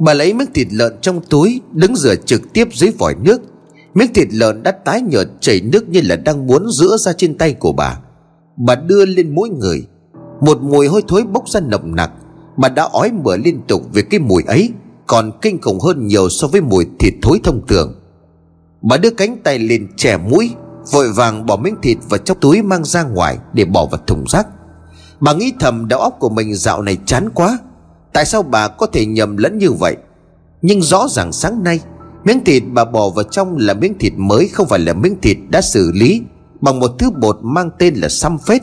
Bà lấy miếng thịt lợn trong túi, Đứng rửa trực tiếp dưới vòi nước. Miếng thịt lợn đã tái nhợt, chảy nước như là đang muốn rửa ra trên tay của bà. Bà đưa lên mỗi người. Một mùi hôi thối bốc ra nồng nặc. Bà đã ói mửa liên tục về cái mùi ấy, Còn kinh khủng hơn nhiều so với mùi thịt thối thông thường. Bà đưa cánh tay lên chè mũi, Vội vàng bỏ miếng thịt vào trong túi mang ra ngoài Để bỏ vào thùng rác. Bà nghĩ thầm, đầu óc của mình dạo này chán quá. Tại sao bà có thể nhầm lẫn như vậy? Nhưng rõ ràng sáng nay, Miếng thịt bà bỏ vào trong là miếng thịt mới, Không phải là miếng thịt đã xử lý, Bằng một thứ bột mang tên là xăm phết.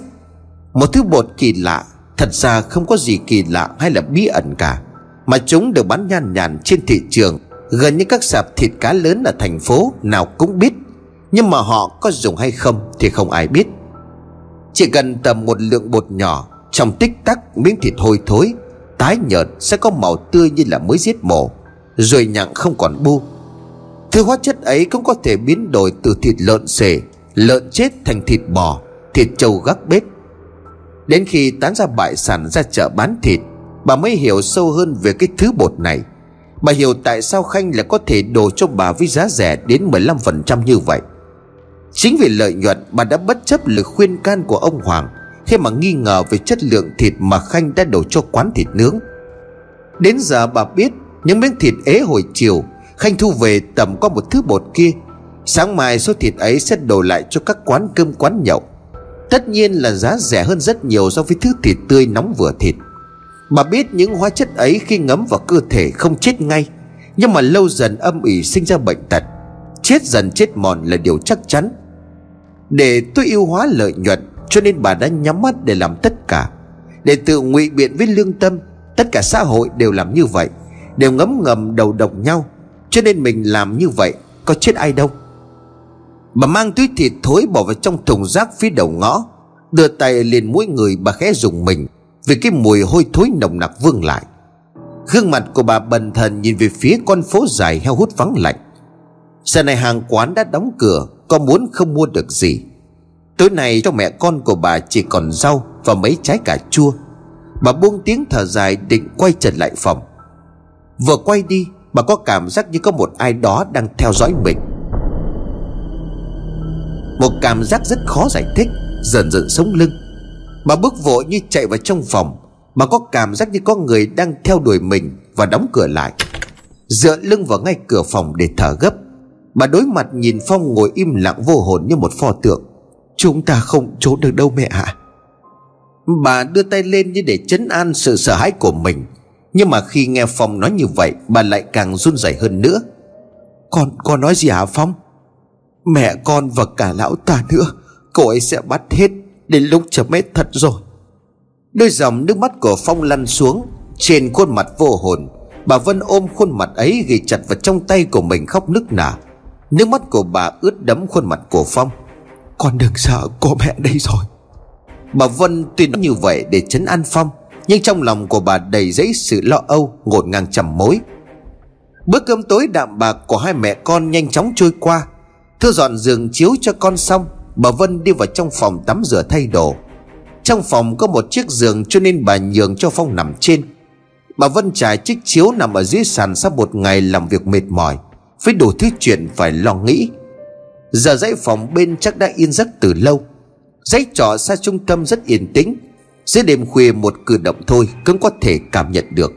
Một thứ bột kỳ lạ, Thật ra không có gì kỳ lạ hay là bí ẩn cả, Mà chúng được bán nhan nhàn trên thị trường, Gần như các sạp thịt cá lớn ở thành phố Nào cũng biết. Nhưng mà họ có dùng hay không Thì không ai biết. Chỉ cần tầm một lượng bột nhỏ, Trong tích tắc miếng thịt hôi thối Tái nhợt sẽ có màu tươi như là mới giết mổ, Rồi nhặng không còn bu. Thứ hóa chất ấy cũng có thể biến đổi từ thịt lợn xề, Lợn chết thành thịt bò, Thịt trâu gác bếp. Đến khi tán ra bại sản ra chợ bán thịt, Bà mới hiểu sâu hơn về cái thứ bột này. Bà hiểu tại sao Khanh lại có thể đổ cho bà với giá rẻ đến 15% như vậy. Chính vì lợi nhuận, bà đã bất chấp lời khuyên can của ông Hoàng khi mà nghi ngờ về chất lượng thịt mà Khanh đã đổ cho quán thịt nướng. Đến giờ bà biết những miếng thịt ế hồi chiều, Khanh thu về tầm có một thứ bột kia. Sáng mai số thịt ấy sẽ đổ lại cho các quán cơm quán nhậu. Tất nhiên là giá rẻ hơn rất nhiều so với thứ thịt tươi nóng vừa thịt. Bà biết những hóa chất ấy khi ngấm vào cơ thể không chết ngay, Nhưng mà lâu dần âm ỉ sinh ra bệnh tật. Chết dần chết mòn là điều chắc chắn. Để tôi yêu hóa lợi nhuận cho nên bà đã nhắm mắt để làm tất cả, Để tự ngụy biện với lương tâm. Tất cả xã hội đều làm như vậy, Đều ngấm ngầm đầu độc nhau. Cho nên mình làm như vậy, Có chết ai đâu. Bà mang túi thịt thối bỏ vào trong thùng rác phía đầu ngõ, Đưa tay lên mũi người bà khẽ dùng mình, Vì cái mùi hôi thối nồng nặc vương lại. Gương mặt của bà bần thần nhìn về phía con phố dài heo hút vắng lạnh. Giờ này hàng quán đã đóng cửa, Có muốn không mua được gì. Tối nay cho mẹ con của bà chỉ còn rau Và mấy trái cà chua. Bà buông tiếng thở dài định quay trở lại phòng. Vừa quay đi, Bà có cảm giác như có một ai đó đang theo dõi mình. Một cảm giác rất khó giải thích, Dần dần sống lưng. Bà bước vội như chạy vào trong phòng. Bà có cảm giác như có người đang theo đuổi mình Và đóng cửa lại. Dựa lưng vào ngay cửa phòng để thở gấp. Bà đối mặt nhìn Phong ngồi im lặng vô hồn như một pho tượng. Chúng ta không trốn được đâu mẹ ạ. Bà đưa tay lên như để chấn an sự sợ hãi của mình. Nhưng mà khi nghe Phong nói như vậy Bà lại càng run rẩy hơn nữa. Con, con nói gì hả Phong? Mẹ con và cả lão ta nữa Cô ấy sẽ bắt hết Đến lúc chấm hết thật rồi. Đôi dòng nước mắt của Phong lăn xuống Trên khuôn mặt vô hồn. Bà Vân ôm khuôn mặt ấy ghi chặt vào trong tay của mình khóc nức nở. Nước mắt của bà ướt đẫm khuôn mặt của Phong con đừng sợ có mẹ đây rồi. Bà Vân tuy nói như vậy để chấn an Phong, Nhưng trong lòng của bà đầy dẫy sự lo âu Ngột ngang trầm mối. Bữa cơm tối đạm bạc của hai mẹ con nhanh chóng trôi qua. Thưa dọn giường chiếu cho con xong, Bà Vân đi vào trong phòng tắm rửa thay đồ. Trong phòng có một chiếc giường cho nên bà nhường cho Phong nằm trên. Bà Vân trải chiếc chiếu nằm ở dưới sàn sau một ngày làm việc mệt mỏi. Với đủ thứ chuyện phải lo nghĩ. Giờ dãy phòng bên chắc đã yên giấc từ lâu. Dãy trọ xa trung tâm rất yên tĩnh. Giữa đêm khuya một cử động thôi cũng có thể cảm nhận được.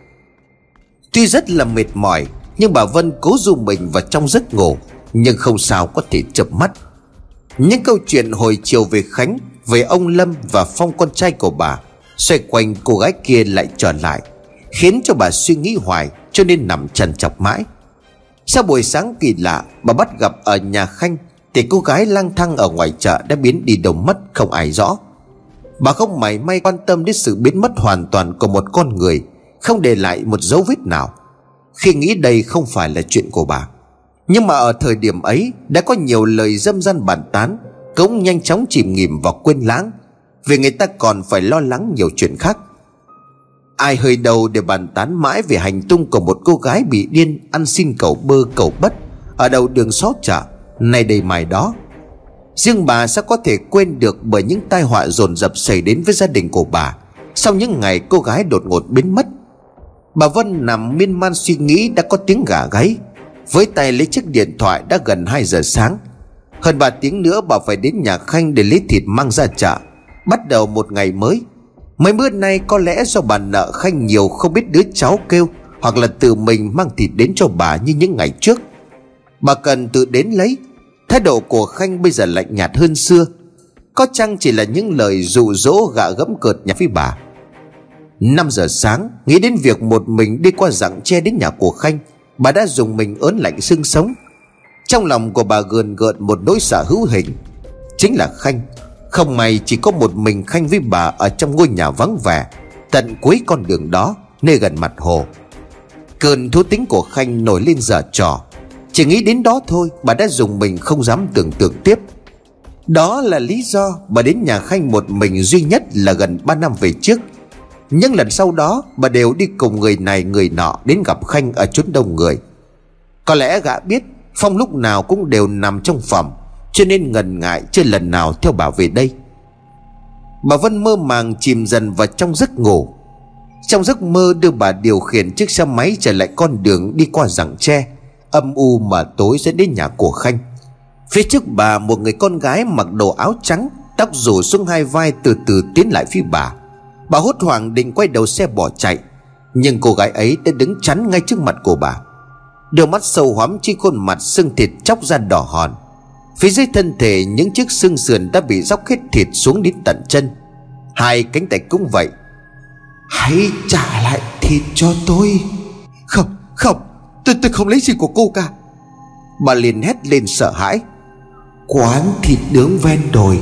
Tuy rất là mệt mỏi, Nhưng bà Vân cố du mình vào trong giấc ngủ, nhưng không sao có thể chập mắt. Những câu chuyện hồi chiều về khánh, về ông lâm và phong con trai của bà, xoay quanh cô gái kia lại trở lại, khiến cho bà suy nghĩ hoài, cho nên nằm trần chọc mãi. Sau buổi sáng kỳ lạ, bà bắt gặp ở nhà khanh thì cô gái lang thang ở ngoài chợ đã biến đi đâu mất không ai rõ. Bà không mảy may quan tâm đến sự biến mất hoàn toàn của một con người, không để lại một dấu vết nào. Khi nghĩ đây không phải là chuyện của bà. Nhưng mà ở thời điểm ấy, Đã có nhiều lời dâm gian bàn tán, Cũng nhanh chóng chìm nghỉm và quên lãng, Vì người ta còn phải lo lắng nhiều chuyện khác. Ai hơi đầu để bàn tán mãi về hành tung của một cô gái bị điên Ăn xin cầu bơ cầu bất Ở đầu đường xó chợ nay đây mai đó, Riêng bà sẽ có thể quên được Bởi những tai họa dồn dập xảy đến với gia đình của bà. Sau những ngày cô gái đột ngột biến mất, Bà Vân nằm miên man suy nghĩ đã có tiếng gà gáy. Với tay lấy chiếc điện thoại đã gần 2 giờ sáng, Hơn 3 tiếng nữa bà phải đến nhà Khanh để lấy thịt mang ra chợ. Bắt đầu một ngày mới, Mấy bữa nay có lẽ do bà nợ Khanh nhiều không biết đứa cháu kêu, Hoặc là tự mình mang thịt đến cho bà như những ngày trước. Bà cần tự đến lấy Thái độ của Khanh bây giờ lạnh nhạt hơn xưa. Có chăng chỉ là những lời dụ dỗ gạ gẫm cợt nhà với bà? 5 giờ sáng, Nghĩ đến việc một mình đi qua rặng tre đến nhà của Khanh, Bà đã dùng mình ớn lạnh xương sống. Trong lòng của bà gườn gợn một nỗi sợ hữu hình. Chính là Khanh, Không may chỉ có một mình Khanh với bà Ở trong ngôi nhà vắng vẻ, Tận cuối con đường đó, Nơi gần mặt hồ. Cơn thú tính của Khanh nổi lên giờ trò. Chỉ nghĩ đến đó thôi, Bà đã dùng mình không dám tưởng tượng tiếp. Đó là lý do bà đến nhà Khanh một mình duy nhất là gần 3 năm về trước. Nhưng lần sau đó, bà đều đi cùng người này, người nọ Đến gặp Khanh ở chốn đông người. Có lẽ gã biết, Phong lúc nào cũng đều nằm trong phòng, Cho nên ngần ngại chưa lần nào theo bà về đây. Bà Vân mơ màng chìm dần vào trong giấc ngủ. Trong giấc mơ đưa bà điều khiển chiếc xe máy trở lại con đường đi qua rặng tre. Âm u mà tối sẽ đến nhà của Khanh. Phía trước bà một người con gái mặc đồ áo trắng Tóc rủ xuống hai vai từ từ tiến lại phía bà. Bà hốt hoảng định quay đầu xe bỏ chạy Nhưng cô gái ấy đã đứng chắn ngay trước mặt của bà. Đôi mắt sâu hoắm trên khuôn mặt xương thịt chóc ra đỏ hòn. Phía dưới thân thể những chiếc xương sườn đã bị róc hết thịt xuống đến tận chân. Hai cánh tay cũng vậy. Hãy trả lại thịt cho tôi. Không, không. Tôi, tôi không lấy gì của cô cả. Bà liền hét lên sợ hãi. Quán thịt nướng ven đồi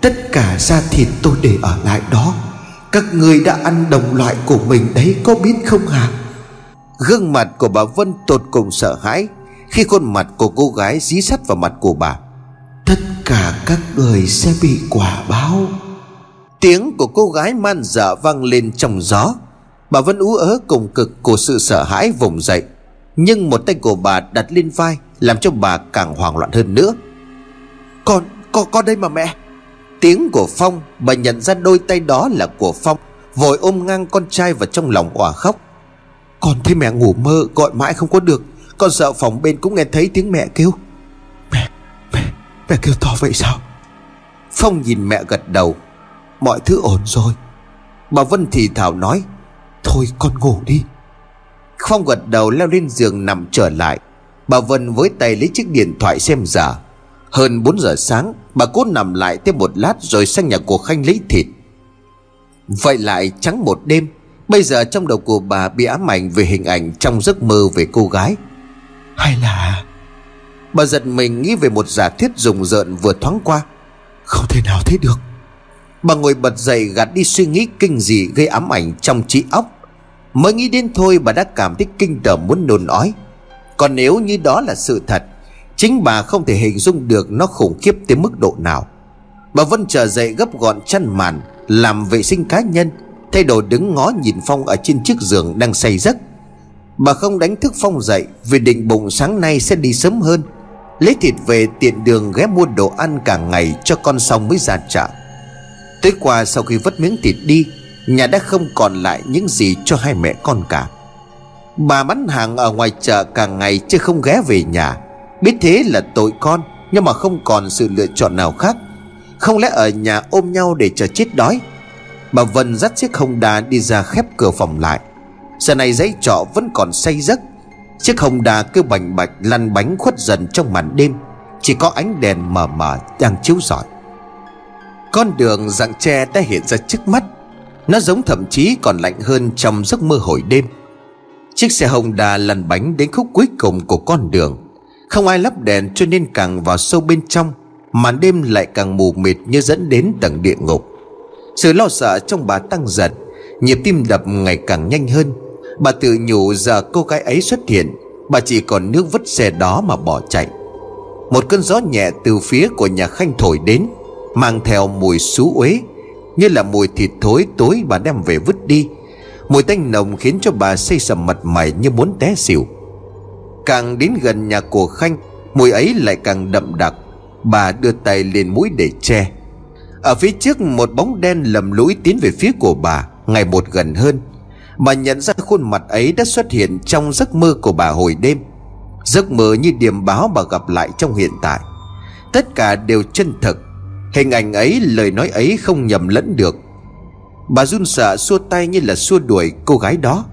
Tất cả da thịt tôi để ở lại đó. Các người đã ăn đồng loại của mình đấy có biết không hả? Gương mặt của bà Vân tột cùng sợ hãi Khi khuôn mặt của cô gái dí sắt vào mặt của bà. Tất cả các người sẽ bị quả báo. Tiếng của cô gái man dở vang lên trong gió. Bà Vân ú ớ cùng cực của sự sợ hãi vùng dậy. Nhưng một tay của bà đặt lên vai Làm cho bà càng hoảng loạn hơn nữa. Con, con, con đây mà mẹ. Tiếng của Phong Bà nhận ra đôi tay đó là của Phong Vội ôm ngang con trai vào trong lòng òa khóc. Con thấy mẹ ngủ mơ Gọi mãi không có được. Con sợ phòng bên cũng nghe thấy tiếng mẹ kêu. Mẹ, mẹ, mẹ kêu to vậy sao? Phong nhìn mẹ gật đầu. Mọi thứ ổn rồi. Bà Vân thì thảo nói Thôi con ngủ đi. Phong gật đầu leo lên giường nằm trở lại. Bà Vân với tay lấy chiếc điện thoại xem giả. Hơn 4 giờ sáng Bà cố nằm lại thêm một lát Rồi sang nhà của Khanh lấy thịt. Vậy lại trắng một đêm Bây giờ trong đầu của bà bị ám ảnh Về hình ảnh trong giấc mơ về cô gái. Hay là Bà giật mình nghĩ về một giả thiết rùng rợn vừa thoáng qua. Không thể nào thế được. Bà ngồi bật dậy gạt đi suy nghĩ kinh dị gây ám ảnh trong trí óc Mới nghĩ đến thôi bà đã cảm thấy kinh tởm muốn nôn ói. Còn nếu như đó là sự thật, Chính bà không thể hình dung được nó khủng khiếp tới mức độ nào. Bà Vân trở dậy gấp gọn chăn màn, Làm vệ sinh cá nhân, Thay đồ đứng ngó nhìn Phong ở trên chiếc giường đang say giấc. Bà không đánh thức Phong dậy Vì định bụng sáng nay sẽ đi sớm hơn. Lấy thịt về tiện đường ghé mua đồ ăn cả ngày cho con xong mới ra chợ. Tới qua sau khi vất miếng thịt đi Nhà đã không còn lại những gì cho hai mẹ con cả. Bà bán hàng ở ngoài chợ cả ngày chứ không ghé về nhà. Biết thế là tội con, Nhưng mà không còn sự lựa chọn nào khác. Không lẽ ở nhà ôm nhau để chờ chết đói? Bà Vân dắt chiếc hồng đà đi ra khép cửa phòng lại. Giờ này giấy trọ vẫn còn say giấc. Chiếc hồng đà cứ bành bạch lăn bánh khuất dần trong màn đêm. Chỉ có ánh đèn mờ mờ đang chiếu rọi. Con đường dạng tre đã hiện ra trước mắt. Nó giống thậm chí còn lạnh hơn trong giấc mơ hồi đêm. Chiếc xe hồng đà lăn bánh đến khúc cuối cùng của con đường. Không ai lắp đèn cho nên càng vào sâu bên trong, Màn đêm lại càng mù mịt như dẫn đến tầng địa ngục. Sự lo sợ trong bà tăng dần, Nhịp tim đập ngày càng nhanh hơn. Bà tự nhủ giờ cô gái ấy xuất hiện, Bà chỉ còn nước vứt xe đó mà bỏ chạy. Một cơn gió nhẹ từ phía của nhà khanh thổi đến, Mang theo mùi xú uế. Như là mùi thịt thối tối bà đem về vứt đi. Mùi tanh nồng khiến cho bà xây sầm mặt mày như muốn té xỉu. Càng đến gần nhà của Khanh, Mùi ấy lại càng đậm đặc. Bà đưa tay lên mũi để che. Ở phía trước, một bóng đen lầm lũi tiến về phía của bà, Ngày một gần hơn. Bà nhận ra khuôn mặt ấy đã xuất hiện trong giấc mơ của bà hồi đêm. Giấc mơ như điềm báo bà gặp lại trong hiện tại. Tất cả đều chân thực. Hình ảnh ấy, lời nói ấy không nhầm lẫn được. Bà run sợ xua tay như là xua đuổi cô gái đó.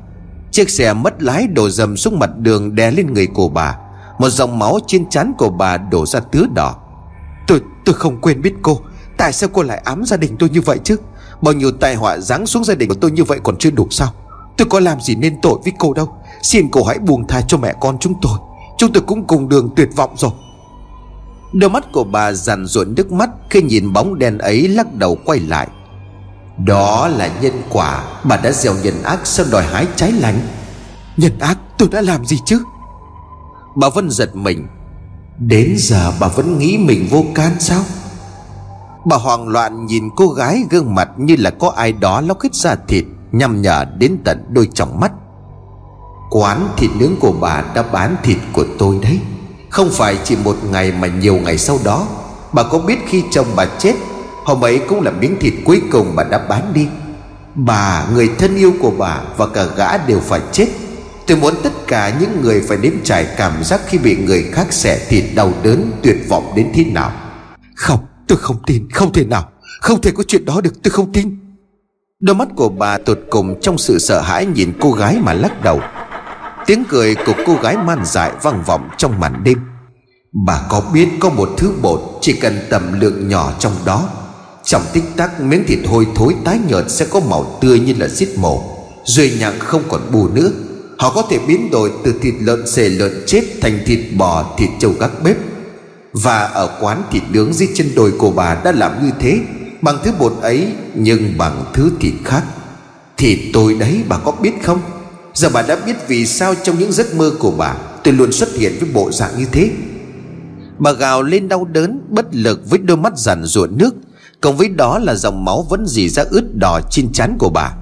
Chiếc xe mất lái đổ dầm xuống mặt đường đè lên người của bà. Một dòng máu trên trán của bà đổ ra tứ đỏ. Tôi tôi không quên biết cô. Tại sao cô lại ám gia đình tôi như vậy chứ? Bao nhiêu tai họa giáng xuống gia đình của tôi như vậy còn chưa đủ sao? Tôi có làm gì nên tội với cô đâu? Xin cô hãy buông tha cho mẹ con chúng tôi. Chúng tôi cũng cùng đường tuyệt vọng rồi. Đôi mắt của bà dằn ruộn nước mắt Khi nhìn bóng đen ấy lắc đầu quay lại. Đó là nhân quả Bà đã gieo nhân ác sao đòi hái trái lành Nhân ác tôi đã làm gì chứ? Bà Vân giật mình. Đến giờ bà vẫn nghĩ mình vô can sao? Bà hoang loạn nhìn cô gái gương mặt như là có ai đó lóc hết da thịt Nhằm nhở đến tận đôi tròng mắt. Quán thịt nướng của bà đã bán thịt của tôi đấy không phải chỉ một ngày mà nhiều ngày sau đó. Bà có biết khi chồng bà chết Hôm ấy cũng là miếng thịt cuối cùng bà đã bán đi. Bà, người thân yêu của bà và cả gã đều phải chết. Tôi muốn tất cả những người phải nếm trải cảm giác khi bị người khác xẻ thịt đau đớn tuyệt vọng đến thế nào. Không, tôi không tin, không thể nào. Không thể có chuyện đó được, tôi không tin. Đôi mắt của bà tột cùng trong sự sợ hãi nhìn cô gái mà lắc đầu. Tiếng cười của cô gái man dại vang vọng trong màn đêm. Bà có biết có một thứ bột Chỉ cần tầm lượng nhỏ trong đó. Trong tích tắc, miếng thịt hôi thối tái nhợt Sẽ có màu tươi như là giết mổ. Rồi nhặng không còn bù nữa, Họ có thể biến đổi từ thịt lợn xề lợn chết Thành thịt bò, thịt trâu gác bếp. Và ở quán thịt nướng dưới chân đồi của bà đã làm như thế, Bằng thứ bột ấy Nhưng bằng thứ thịt khác. Thịt tôi đấy bà có biết không? Giờ bà đã biết vì sao trong những giấc mơ của bà Tôi luôn xuất hiện với bộ dạng như thế. Bà gào lên đau đớn Bất lực với đôi mắt giàn ruộng nước Cộng với đó là dòng máu vẫn dì ra ướt đỏ trên trán của bà.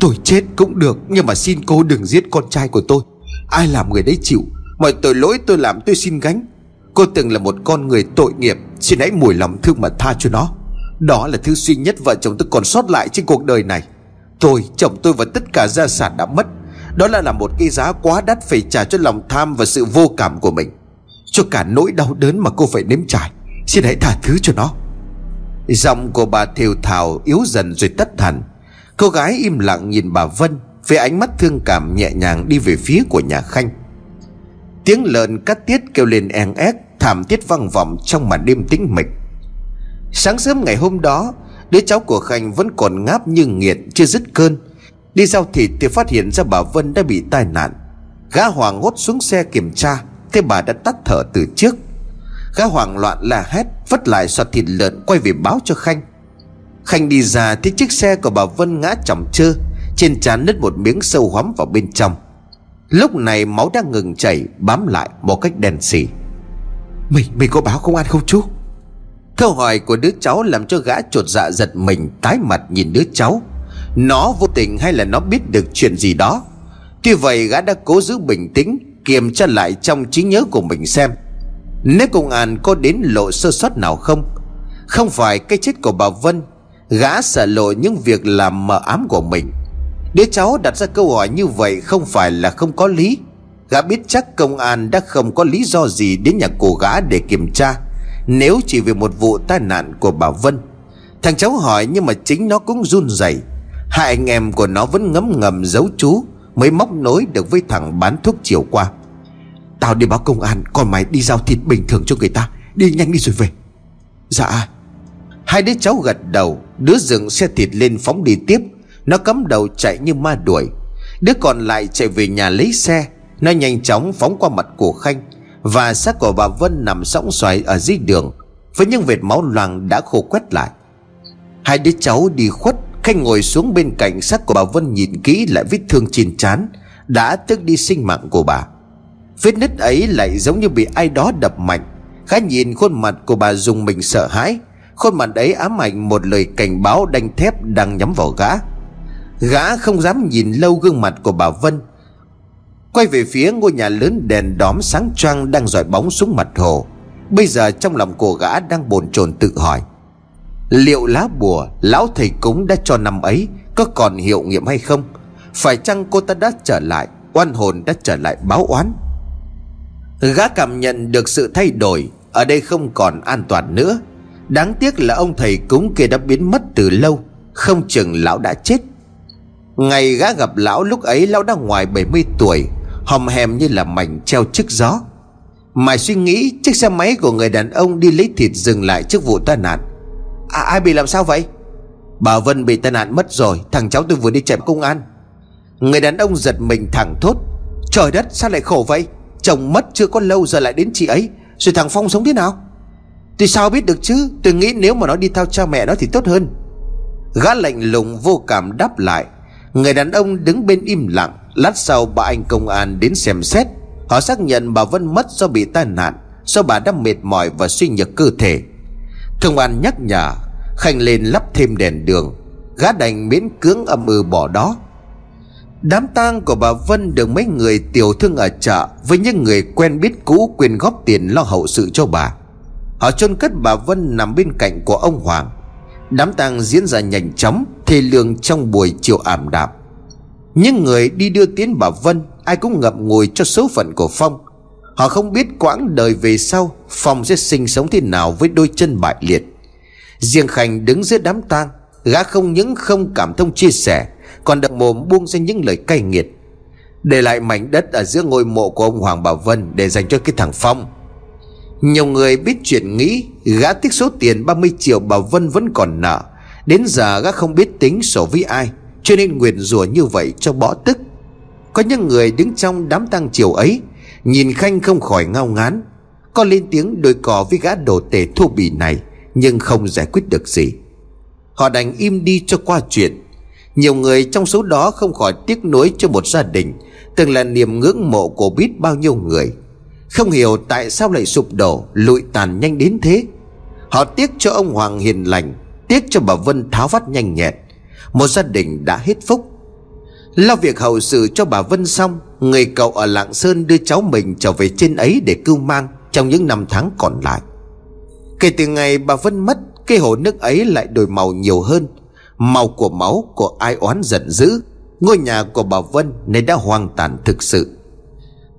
Tôi chết cũng được Nhưng mà xin cô đừng giết con trai của tôi. Ai làm người đấy chịu? Mọi tội lỗi tôi làm tôi xin gánh. Cô từng là một con người tội nghiệp Xin hãy mùi lòng thương mà tha cho nó. Đó là thứ duy nhất vợ chồng tôi còn sót lại trên cuộc đời này. Tôi, chồng tôi và tất cả gia sản đã mất đó là làm một cái giá quá đắt phải trả cho lòng tham và sự vô cảm của mình. Cho cả nỗi đau đớn mà cô phải nếm trải. Xin hãy tha thứ cho nó. Giọng của bà thều thào yếu dần rồi tắt hẳn Cô gái im lặng nhìn bà Vân, Với ánh mắt thương cảm nhẹ nhàng đi về phía của nhà Khanh. Tiếng lợn cắt tiết kêu lên en ép Thảm thiết vang vọng trong màn đêm tĩnh mịch. Sáng sớm ngày hôm đó, Đứa cháu của Khanh vẫn còn ngáp như nghiện, Chưa dứt cơn. Đi giao thịt thì phát hiện ra bà Vân đã bị tai nạn. Gã Hoàng hốt xuống xe kiểm tra Thế bà đã tắt thở từ trước. Gã Hoàng loạn la hét Vất lại soạt thịt lợn quay về báo cho Khanh. Khanh đi ra thì chiếc xe của bà Vân ngã chỏng chơ Trên trán nứt một miếng sâu hoắm vào bên trong. Lúc này máu đang ngừng chảy Bám lại một cách đen xì. Mình, mình có báo công an không chú? Câu hỏi của đứa cháu làm cho gã trột dạ giật mình Tái mặt nhìn đứa cháu nó vô tình hay là nó biết được chuyện gì đó? Tuy vậy, gã đã cố giữ bình tĩnh Kiểm tra lại trong trí nhớ của mình xem. Nếu công an có đến lộ sơ suất nào không? Không phải cái chết của bà Vân, Gã sợ lộ những việc làm mờ ám của mình. Đứa cháu đặt ra câu hỏi như vậy không phải là không có lý. Gã biết chắc công an đã không có lý do gì đến nhà cô gã để kiểm tra, Nếu chỉ vì một vụ tai nạn của bà Vân. Thằng cháu hỏi nhưng mà chính nó cũng run rẩy. Hai anh em của nó vẫn ngấm ngầm giấu chú, Mới móc nối được với thằng bán thuốc chiều qua. Tao đi báo công an Còn mày đi giao thịt bình thường cho người ta, Đi nhanh đi rồi về. Dạ. Hai đứa cháu gật đầu, Đứa dựng xe thịt lên phóng đi tiếp. Nó cắm đầu chạy như ma đuổi. Đứa còn lại chạy về nhà lấy xe. Nó nhanh chóng phóng qua mặt của Khanh Và xác của bà Vân nằm sóng xoài ở dưới đường, Với những vệt máu loang đã khô quét lại. Hai đứa cháu đi khuất Khanh ngồi xuống bên cạnh xác của bà Vân nhìn kỹ lại vết thương trên trán, Đã tước đi sinh mạng của bà. Vết nứt ấy lại giống như bị ai đó đập mạnh. Khá nhìn khuôn mặt của bà dùng mình sợ hãi. Khuôn mặt ấy ám ảnh một lời cảnh báo đanh thép đang nhắm vào gã. Gã không dám nhìn lâu gương mặt của bà Vân. Quay về phía ngôi nhà lớn đèn đóm sáng trăng đang dọi bóng xuống mặt hồ. Bây giờ trong lòng của gã đang bồn chồn tự hỏi. Liệu lá bùa Lão thầy cúng đã cho năm ấy Có còn hiệu nghiệm hay không? Phải chăng cô ta đã trở lại, Oan hồn đã trở lại báo oán? Gã cảm nhận được sự thay đổi, Ở đây không còn an toàn nữa. Đáng tiếc là ông thầy cúng kia đã biến mất từ lâu, Không chừng lão đã chết. Ngày gã gặp lão lúc ấy, lão đã ngoài 70 tuổi, Hòm hèm như là mảnh treo trước gió. Mày suy nghĩ, chiếc xe máy của người đàn ông đi lấy thịt dừng lại trước vụ tai nạn à, Ai bị làm sao vậy? Bà Vân bị tai nạn mất rồi Thằng cháu tôi vừa đi chạy công an. Người đàn ông giật mình thẳng thốt. Trời đất sao lại khổ vậy? Chồng mất chưa có lâu giờ lại đến chị ấy. Rồi thằng Phong sống thế nào? Tôi sao biết được chứ? Tôi nghĩ nếu mà nó đi theo cha mẹ nó thì tốt hơn. Gã lạnh lùng vô cảm đáp lại. Người đàn ông đứng bên im lặng Lát sau bà anh công an đến xem xét. Họ xác nhận bà Vân mất do bị tai nạn Do bà đã mệt mỏi và suy nhược cơ thể. Công an nhắc nhở Khanh lên lắp thêm đèn đường, Gã đành miễn cưỡng âm ư bỏ đó. Đám tang của bà Vân được mấy người tiểu thương ở chợ Với những người quen biết cũ quyên góp tiền lo hậu sự cho bà. Họ chôn cất bà Vân nằm bên cạnh của ông Hoàng. Đám tang diễn ra nhanh chóng, Thê lương trong buổi chiều ảm đạm. Những người đi đưa tiến bà Vân, Ai cũng ngậm ngùi cho số phận của Phong. Họ không biết quãng đời về sau Phong sẽ sinh sống thế nào với đôi chân bại liệt. Riêng Khanh đứng giữa đám tang, Gã không những không cảm thông chia sẻ, Còn đậm mồm buông ra những lời cay nghiệt. Để lại mảnh đất ở giữa ngôi mộ của ông Hoàng Bảo Vân Để dành cho cái thằng Phong. Nhiều người biết chuyện nghĩ Gã tích số tiền 30 triệu Bảo Vân vẫn còn nợ. Đến giờ gã không biết tính sổ với ai, cho nên nguyền rủa như vậy cho bỏ tức. Có những người đứng trong đám tang chiều ấy, Nhìn Khanh không khỏi ngao ngán. Có lên tiếng đôi cò với gã đồ tể thô bỉ này. Nhưng không giải quyết được gì. Họ đành im đi cho qua chuyện. Nhiều người trong số đó không khỏi tiếc nuối cho một gia đình Từng là niềm ngưỡng mộ của biết bao nhiêu người. Không hiểu tại sao lại sụp đổ, Lụi tàn nhanh đến thế. Họ tiếc cho ông Hoàng hiền lành, Tiếc cho bà Vân tháo vắt nhanh nhẹn. Một gia đình đã hết phúc. Lo việc hậu sự cho bà Vân xong, Người cậu ở Lạng Sơn đưa cháu mình trở về trên ấy để cưu mang Trong những năm tháng còn lại. Kể từ ngày bà Vân mất Cây hồ nước ấy lại đổi màu nhiều hơn. Màu của máu của ai oán giận dữ, Ngôi nhà của bà Vân này đã hoang tàn thực sự.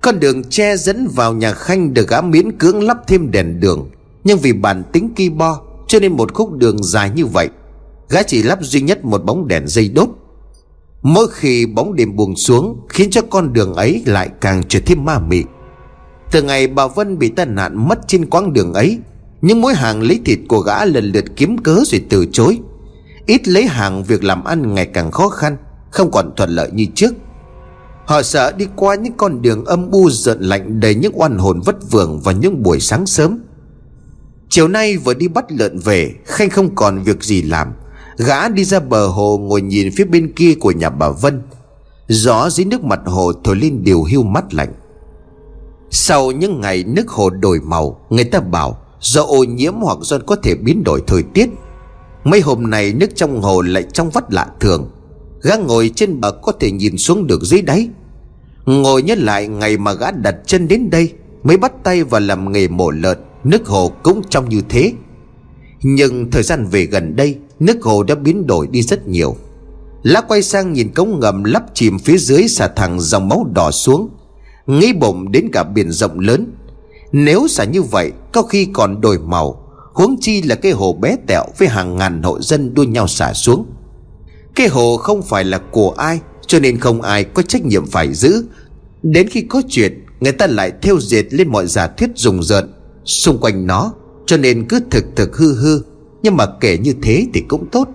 Con đường che dẫn vào nhà Khanh được gã miễn cưỡng lắp thêm đèn đường. Nhưng vì bản tính ki bo, Cho nên một khúc đường dài như vậy, Gã chỉ lắp duy nhất một bóng đèn dây đốt. Mỗi khi bóng đêm buông xuống, Khiến cho con đường ấy lại càng trở thêm ma mị. Từ ngày bà Vân bị tai nạn mất trên quãng đường ấy những mối hàng lấy thịt của gã lần lượt kiếm cớ rồi từ chối. Ít lấy hàng, việc làm ăn ngày càng khó khăn, Không còn thuận lợi như trước. Họ sợ đi qua những con đường âm u, giận lạnh đầy những oan hồn vất vưởng vào những buổi sáng sớm. Chiều nay vừa đi bắt lợn về, Khanh không còn việc gì làm. Gã đi ra bờ hồ ngồi nhìn phía bên kia của nhà bà Vân. Gió dưới nước mặt hồ thổi lên điều hưu mắt lạnh. Sau những ngày nước hồ đổi màu, Người ta bảo do ô nhiễm hoặc do có thể biến đổi thời tiết, Mấy hôm nay nước trong hồ lại trong vắt lạ thường. Gã ngồi trên bờ có thể nhìn xuống được dưới đáy. Ngồi nhớ lại ngày mà gã đặt chân đến đây, Mới bắt tay vào làm nghề mổ lợn, Nước hồ cũng trong như thế. Nhưng thời gian về gần đây, Nước hồ đã biến đổi đi rất nhiều. Lá quay sang nhìn cống ngầm lắp chìm phía dưới xả thẳng dòng máu đỏ xuống, Nghĩ bụng đến cả biển rộng lớn. Nếu xả như vậy, Có khi còn đổi màu. Huống chi là cái hồ bé tẹo Với hàng ngàn hộ dân đua nhau xả xuống. Cái hồ không phải là của ai, Cho nên không ai có trách nhiệm phải giữ. Đến khi có chuyện, Người ta lại theo dệt lên mọi giả thuyết rùng rợn Xung quanh nó, Cho nên cứ thực thực hư hư. Nhưng mà kể như thế thì cũng tốt.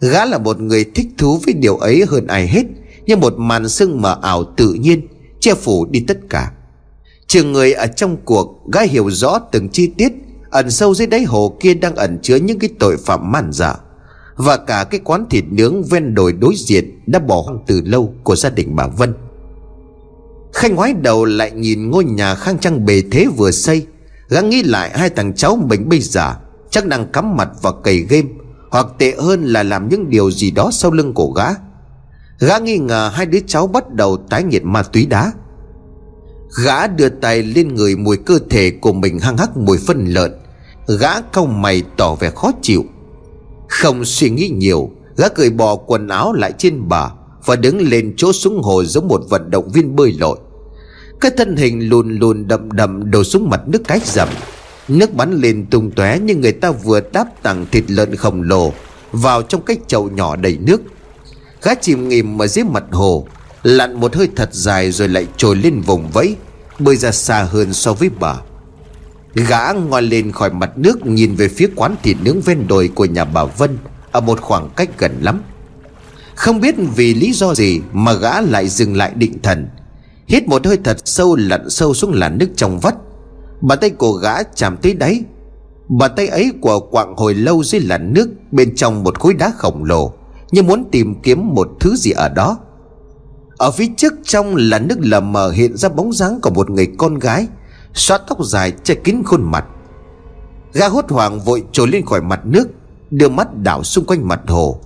Gã là một người thích thú với điều ấy hơn ai hết, Như một màn sương mờ ảo tự nhiên, Che phủ đi tất cả. Trường người ở trong cuộc, Gã hiểu rõ từng chi tiết, Ẩn sâu dưới đáy hồ kia đang ẩn chứa những cái tội phạm man dợ. Và cả cái quán thịt nướng ven đồi đối diện Đã bỏ hoang từ lâu của gia đình bà Vân. Khanh ngoái đầu lại nhìn ngôi nhà khang trang bề thế vừa xây. Gã nghĩ lại hai thằng cháu mình bây giờ Chắc đang cắm mặt vào cầy game, Hoặc tệ hơn là làm những điều gì đó sau lưng của gã. Gã nghi ngờ hai đứa cháu bắt đầu tái nghiện ma túy đá. Gã đưa tay lên người mùi cơ thể của mình hăng hắc mùi phân lợn. Gã cau mày tỏ vẻ khó chịu. Không suy nghĩ nhiều Gã cởi bỏ quần áo lại trên bà Và đứng lên chỗ xuống hồ giống một vận động viên bơi lội. Cái thân hình lùn lùn đậm đậm đổ xuống mặt nước cách dầm, Nước bắn lên tung tóe như người ta vừa đáp tặng thịt lợn khổng lồ Vào trong cái chậu nhỏ đầy nước. Gã chìm nghỉm ở dưới mặt hồ Lặn một hơi thật dài rồi lại trồi lên vùng vẫy, Bơi ra xa hơn so với bà Gã ngoi lên khỏi mặt nước Nhìn về phía quán thịt nướng ven đồi của nhà bà Vân Ở một khoảng cách gần lắm. Không biết vì lý do gì Mà gã lại dừng lại định thần, Hít một hơi thật sâu lặn sâu xuống làn nước trong vắt. Bàn tay của gã chạm tới đáy, Bàn tay ấy của quạng hồi lâu dưới làn nước Bên trong một khối đá khổng lồ Như muốn tìm kiếm một thứ gì ở đó. Ở phía trước trong là nước lờ mờ hiện ra bóng dáng của một người con gái Xóa tóc dài che kín khuôn mặt. Gã hốt hoảng vội trồi lên khỏi mặt nước, Đưa mắt đảo xung quanh mặt hồ.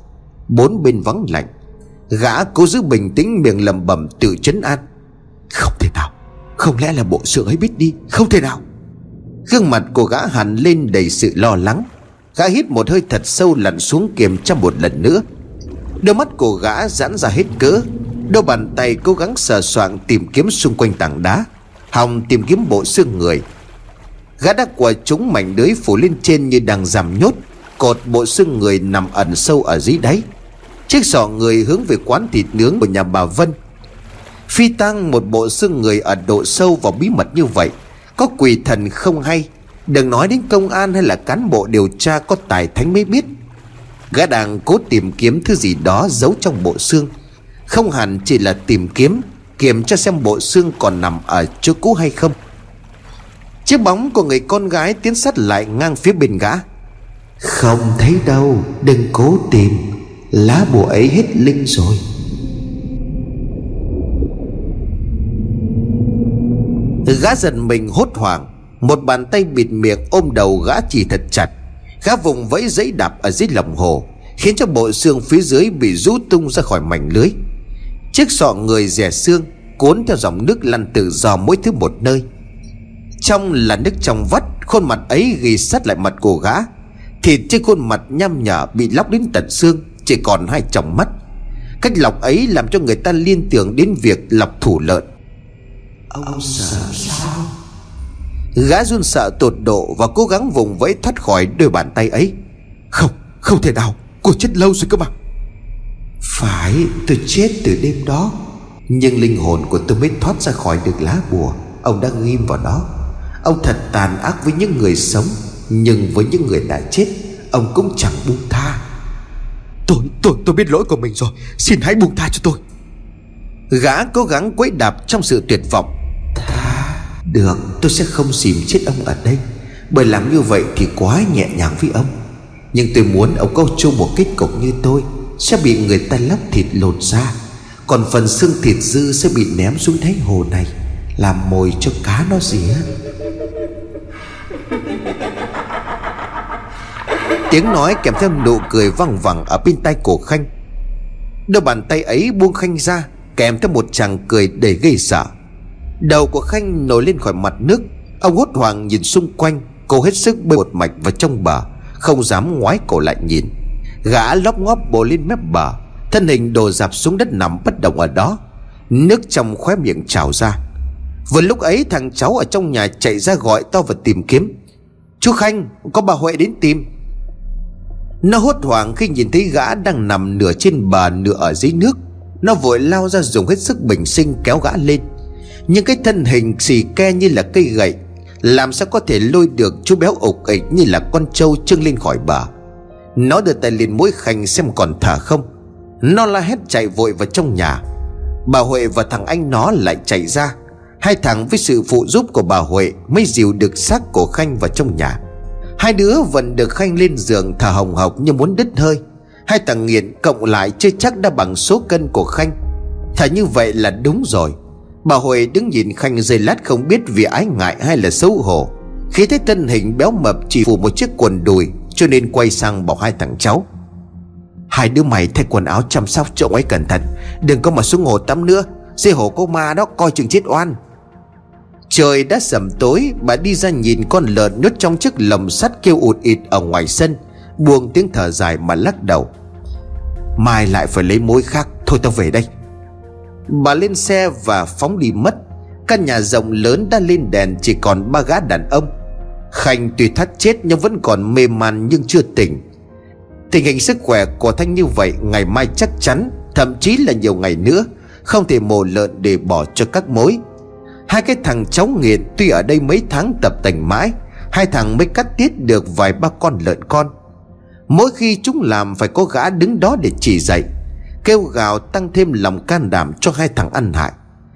Bốn bên vắng lạnh, Gã cố giữ bình tĩnh miệng lầm bẩm tự chấn an. Không thể nào, Không lẽ là bộ xương ấy biết đi? Không thể nào. Gương mặt của gã hẳn lên đầy sự lo lắng. Gã hít một hơi thật sâu lặn xuống kiềm trong một lần nữa. Đôi mắt của gã giãn ra hết cỡ Đôi bàn tay cố gắng sờ soạng tìm kiếm xung quanh tảng đá, Hòng tìm kiếm bộ xương người. Gã đã của chúng mảnh lưới phủ lên trên như đang giảm nhốt, Cột bộ xương người nằm ẩn sâu ở dưới đáy. Chiếc sọ người hướng về quán thịt nướng của nhà bà Vân. Phi tăng một bộ xương người ở độ sâu và bí mật như vậy, Có quỷ thần không hay? Đừng nói đến công an hay là cán bộ điều tra có tài thánh mới biết. Gã đang cố tìm kiếm thứ gì đó giấu trong bộ xương. Không hẳn chỉ là tìm kiếm Kiểm tra xem bộ xương còn nằm ở chỗ cũ hay không. Chiếc bóng của người con gái tiến sát lại ngang phía bên gã. Không thấy đâu Đừng cố tìm. Lá bùa ấy hết linh rồi. Gã giật mình hốt hoảng Một bàn tay bịt miệng ôm đầu gã chỉ thật chặt. Gã vùng vẫy giấy đạp ở dưới lòng hồ Khiến cho bộ xương phía dưới bị rút tung ra khỏi mảnh lưới Chiếc sọ người rẻ xương Cuốn theo dòng nước lăn tự do mỗi thứ một nơi. Trong là nước trong vắt Khuôn mặt ấy ghi sát lại mặt của gã. Thịt trên khuôn mặt nhăm nhở Bị lóc đến tận xương Chỉ còn hai tròng mắt. Cách lọc ấy làm cho người ta liên tưởng đến việc lọc thủ lợn. Ông sợ sao? Gã run sợ tột độ Và cố gắng vùng vẫy thoát khỏi đôi bàn tay ấy. Không, không thể nào. Cô chết lâu rồi cơ mà Phải, tôi chết từ đêm đó. Nhưng linh hồn của tôi mới thoát ra khỏi được lá bùa. Ông đã ghim vào đó Ông thật tàn ác với những người sống Nhưng với những người đã chết Ông cũng chẳng buông tha. Tôi, tôi, tôi biết lỗi của mình rồi. Xin hãy buông tha cho tôi. Gã cố gắng quấy đạp trong sự tuyệt vọng. Tha Được tôi sẽ không xìm chết ông ở đây. Bởi làm như vậy thì quá nhẹ nhàng với ông. Nhưng tôi muốn ông có chung một kết cục như tôi sẽ bị người ta lóc thịt lột ra Còn phần xương thịt dư sẽ bị ném xuống đáy hồ này, Làm mồi cho cá nó dĩa Tiếng nói kèm theo nụ cười văng vẳng ở bên tay cổ Khanh. Đôi bàn tay ấy buông Khanh ra, Kèm theo một chàng cười đầy gây sợ. Đầu của Khanh nổi lên khỏi mặt nước, Ông hốt hoảng nhìn xung quanh Cô hết sức bơi một mạch vào trong bờ, Không dám ngoái cổ lại nhìn. Gã lóc ngóp bò lên mép bờ, Thân hình đổ dạp xuống đất nằm bất động ở đó, Nước trong khóe miệng trào ra. Vừa lúc ấy, thằng cháu ở trong nhà chạy ra gọi to và tìm kiếm. Chú Khanh, có bà Huệ đến tìm. Nó hốt hoảng khi nhìn thấy gã đang nằm nửa trên bờ, nửa ở dưới nước. Nó vội lao ra dùng hết sức bình sinh kéo gã lên. Nhưng cái thân hình xì ke như là cây gậy, Làm sao có thể lôi được chú béo ục ịch như là con trâu trưng lên khỏi bờ. Nó đưa tay lên mũi khanh xem còn thở không. Nó la hét chạy vội vào trong nhà. Bà Huệ và thằng anh nó lại chạy ra. Hai thằng với sự phụ giúp của bà Huệ Mới dìu được xác của Khanh vào trong nhà. Hai đứa vẫn được Khanh lên giường thở hồng hộc như muốn đứt hơi. Hai thằng nghiện cộng lại chưa chắc đã bằng số cân của Khanh. Thà như vậy là đúng rồi. Bà Huệ đứng nhìn Khanh dây lát không biết vì ái ngại hay là xấu hổ. Khi thấy thân hình béo mập chỉ phủ một chiếc quần đùi cho nên quay sang bảo hai thằng cháu. Hai đứa mày thay quần áo chăm sóc chỗ ấy cẩn thận. Đừng có mà xuống hồ tắm nữa. Dê hồ có ma đó, coi chừng chết oan. Trời đã sầm tối, Bà đi ra nhìn con lợn nhốt trong chiếc lồng sắt kêu ụt ịt ở ngoài sân. Buông tiếng thở dài mà lắc đầu. Mai lại phải lấy mối khác. Thôi tao về đây. Bà lên xe và phóng đi mất. Căn nhà rộng lớn đã lên đèn, Chỉ còn ba gã đàn ông. Khanh tuy thắt chết nhưng vẫn còn mê man nhưng chưa tỉnh. Tình hình sức khỏe của Thanh như vậy Ngày mai chắc chắn, Thậm chí là nhiều ngày nữa, Không thể mổ lợn để bỏ cho các mối. Hai cái thằng cháu nghiện Tuy ở đây mấy tháng tập tành mãi, Hai thằng mới cắt tiết được vài ba con lợn con. Mỗi khi chúng làm phải có gã đứng đó để chỉ dạy, Kêu gào tăng thêm lòng can đảm cho hai thằng ăn hại.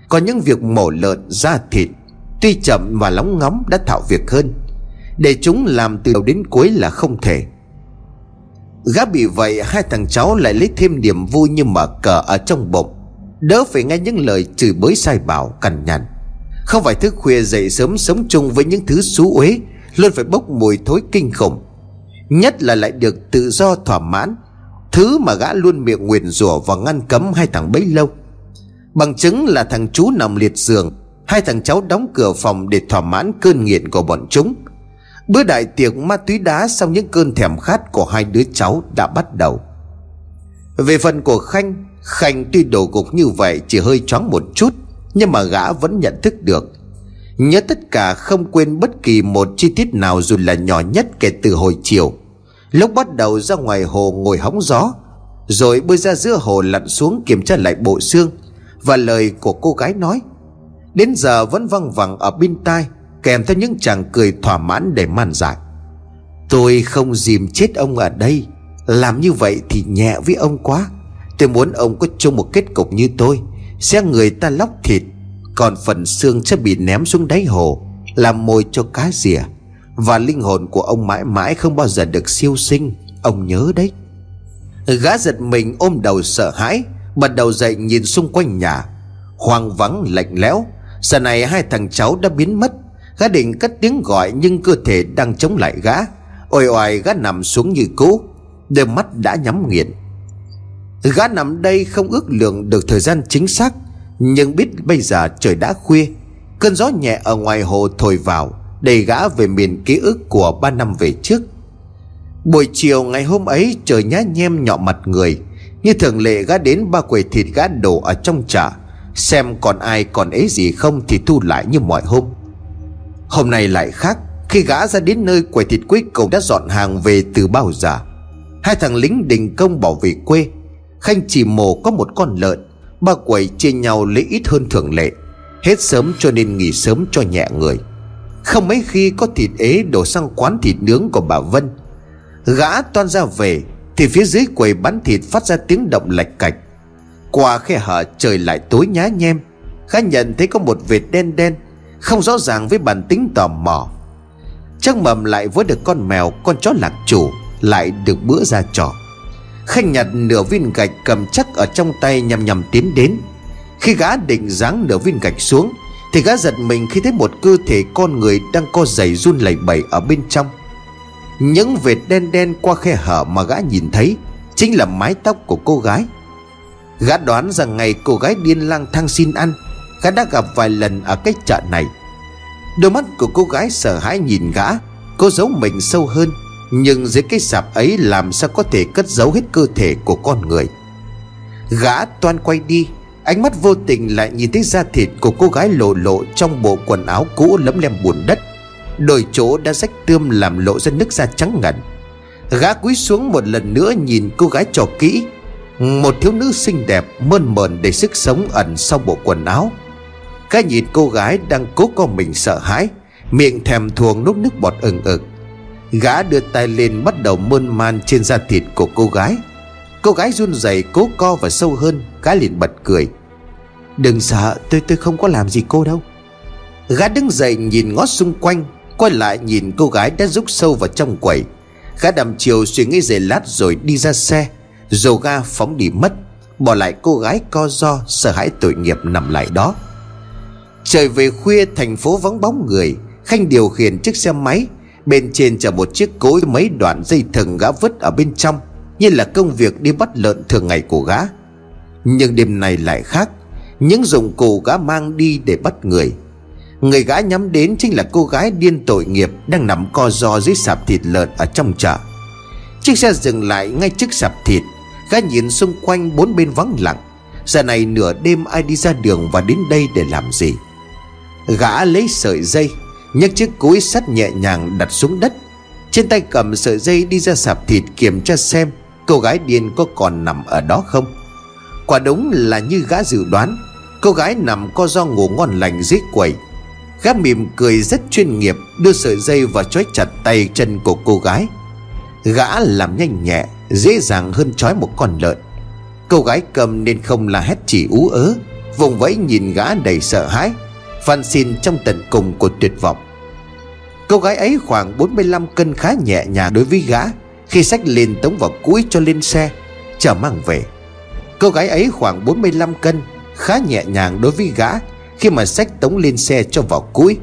Còn những việc mổ lợn ra thịt, Tuy chậm và lóng ngóng đã thạo việc hơn. Để chúng làm từ đầu đến cuối là không thể. Gã bị vậy, hai thằng cháu lại lấy thêm niềm vui như mở cờ ở trong bụng. Đỡ phải nghe những lời chửi bới sai bảo, cằn nhằn. Không phải thức khuya dậy sớm sống chung với những thứ xú uế, Luôn phải bốc mùi thối kinh khủng. Nhất là lại được tự do, thỏa mãn. Thứ mà gã luôn miệng nguyền rủa và ngăn cấm hai thằng bấy lâu. Bằng chứng là thằng chú nằm liệt giường. Hai thằng cháu đóng cửa phòng để thỏa mãn cơn nghiện của bọn chúng. Bữa đại tiệc ma túy đá sau những cơn thèm khát của hai đứa cháu đã bắt đầu. Về phần của Khanh Khanh tuy đổ gục như vậy chỉ hơi choáng một chút, Nhưng mà gã vẫn nhận thức được. Nhớ tất cả không quên bất kỳ một chi tiết nào dù là nhỏ nhất kể từ hồi chiều. Lúc bắt đầu ra ngoài hồ ngồi hóng gió, Rồi bơi ra giữa hồ lặn xuống kiểm tra lại bộ xương Và lời của cô gái nói. Đến giờ vẫn văng vẳng ở bên tai Kèm theo những chàng cười thỏa mãn để man dại. Tôi không dìm chết ông ở đây. Làm như vậy thì nhẹ với ông quá. Tôi muốn ông có chung một kết cục như tôi. Sẽ người ta lóc thịt, Còn phần xương sẽ bị ném xuống đáy hồ, Làm mồi cho cá rìa. Và linh hồn của ông mãi mãi không bao giờ được siêu sinh. Ông nhớ đấy. Gã giật mình ôm đầu sợ hãi, Bật đầu dậy nhìn xung quanh nhà. Hoang vắng lạnh lẽo. Giờ này hai thằng cháu đã biến mất. Gã định cất tiếng gọi nhưng cơ thể đang chống lại gã Ôi oài gã nằm xuống như cũ. Đôi mắt đã nhắm nghiền. Gã nằm đây không ước lượng được thời gian chính xác, Nhưng biết bây giờ trời đã khuya. Cơn gió nhẹ ở ngoài hồ thổi vào, Đầy gã về miền ký ức của ba năm về trước. Buổi chiều ngày hôm ấy, trời nhá nhem nhọ mặt người. Như thường lệ gã đến ba quầy thịt gã đổ ở trong chợ. Xem còn ai còn ấy gì không thì thu lại như mọi hôm. Hôm nay lại khác, Khi gã ra đến nơi quầy thịt cuối cùng đã dọn hàng về từ bao giờ. Hai thằng lính đình công bảo về quê, Khanh chỉ mồ có một con lợn, Ba quầy chia nhau lấy ít hơn thường lệ, Hết sớm cho nên nghỉ sớm cho nhẹ người. Không mấy khi có thịt ế đổ sang quán thịt nướng của bà Vân. Gã toan ra về, Thì phía dưới quầy bán thịt phát ra tiếng động lạch cạch. Qua khe hở trời lại tối nhá nhem, Gã nhận thấy có một vệt đen đen không rõ ràng với bản tính tò mò. Chắc mầm lại với được con mèo, Con chó lạc chủ, Lại được bữa ra trò. Khanh nhặt nửa viên gạch cầm chắc ở trong tay nhằm nhằm tiến đến. Khi gã định giáng nửa viên gạch xuống, Thì gã giật mình khi thấy một cơ thể con người đang co giày run lẩy bẩy ở bên trong. Những vệt đen đen qua khe hở mà gã nhìn thấy Chính là mái tóc của cô gái. Gã đoán rằng ngày cô gái điên lang thang xin ăn Gã đã gặp vài lần ở cái chợ này. Đôi mắt của cô gái sợ hãi nhìn gã, Cô giấu mình sâu hơn, Nhưng dưới cái sạp ấy làm sao có thể cất giấu hết cơ thể của con người. Gã toan quay đi, Ánh mắt vô tình lại nhìn thấy da thịt của cô gái lộ lộ Trong bộ quần áo cũ lấm lem bùn đất. Đôi chỗ đã rách tươm làm lộ ra nước da trắng ngần. Gã cúi xuống một lần nữa nhìn cô gái trò kỹ. Một thiếu nữ xinh đẹp mơn mờn đầy sức sống ẩn sau bộ quần áo. Gã nhìn cô gái đang cố co mình sợ hãi, Miệng thèm thuồng nốt nước bọt ừng ực. Gã đưa tay lên bắt đầu mơn man trên da thịt của cô gái. Cô gái run rẩy cố co và sâu hơn, Gã liền bật cười. Đừng sợ, tôi tôi không có làm gì cô đâu. Gã đứng dậy nhìn ngó xung quanh, Quay lại nhìn cô gái đã rút sâu vào trong quầy. Gã đầm chiều suy nghĩ giây lát rồi đi ra xe. Dầu ga phóng đi mất, Bỏ lại cô gái co do Sợ hãi tội nghiệp nằm lại đó. Trời về khuya, thành phố vắng bóng người. Khanh điều khiển chiếc xe máy. Bên trên chở một chiếc cối mấy đoạn dây thừng gã vứt ở bên trong. Như là công việc đi bắt lợn thường ngày của gã. Nhưng đêm này lại khác. Những dụng cụ gã mang đi để bắt người. Người gã nhắm đến chính là cô gái điên tội nghiệp Đang nằm co ro dưới sạp thịt lợn ở trong chợ. Chiếc xe dừng lại ngay trước sạp thịt. Gã nhìn xung quanh bốn bên vắng lặng. Giờ này nửa đêm ai đi ra đường và đến đây để làm gì? Gã lấy sợi dây, nhấc chiếc cối sắt nhẹ nhàng đặt xuống đất. Trên tay cầm sợi dây đi ra sạp thịt kiểm tra xem Cô gái điên có còn nằm ở đó không. Quả đúng là như gã dự đoán, Cô gái nằm co do ngủ ngon lành dưới quầy. Gã mỉm cười rất chuyên nghiệp, Đưa sợi dây và trói chặt tay chân của cô gái. Gã làm nhanh nhẹ, Dễ dàng hơn trói một con lợn. Cô gái cầm nên không là hét chỉ ú ớ, Vùng vẫy nhìn gã đầy sợ hãi van xin trong tận cùng của tuyệt vọng. Cô gái ấy khoảng 45 cân khá nhẹ nhàng đối với gã, Khi sách lên tống vào cuối cho lên xe, Chờ mang về. Cô gái ấy khoảng 45 cân, Khá nhẹ nhàng đối với gã, Khi mà sách tống lên xe cho vào cuối.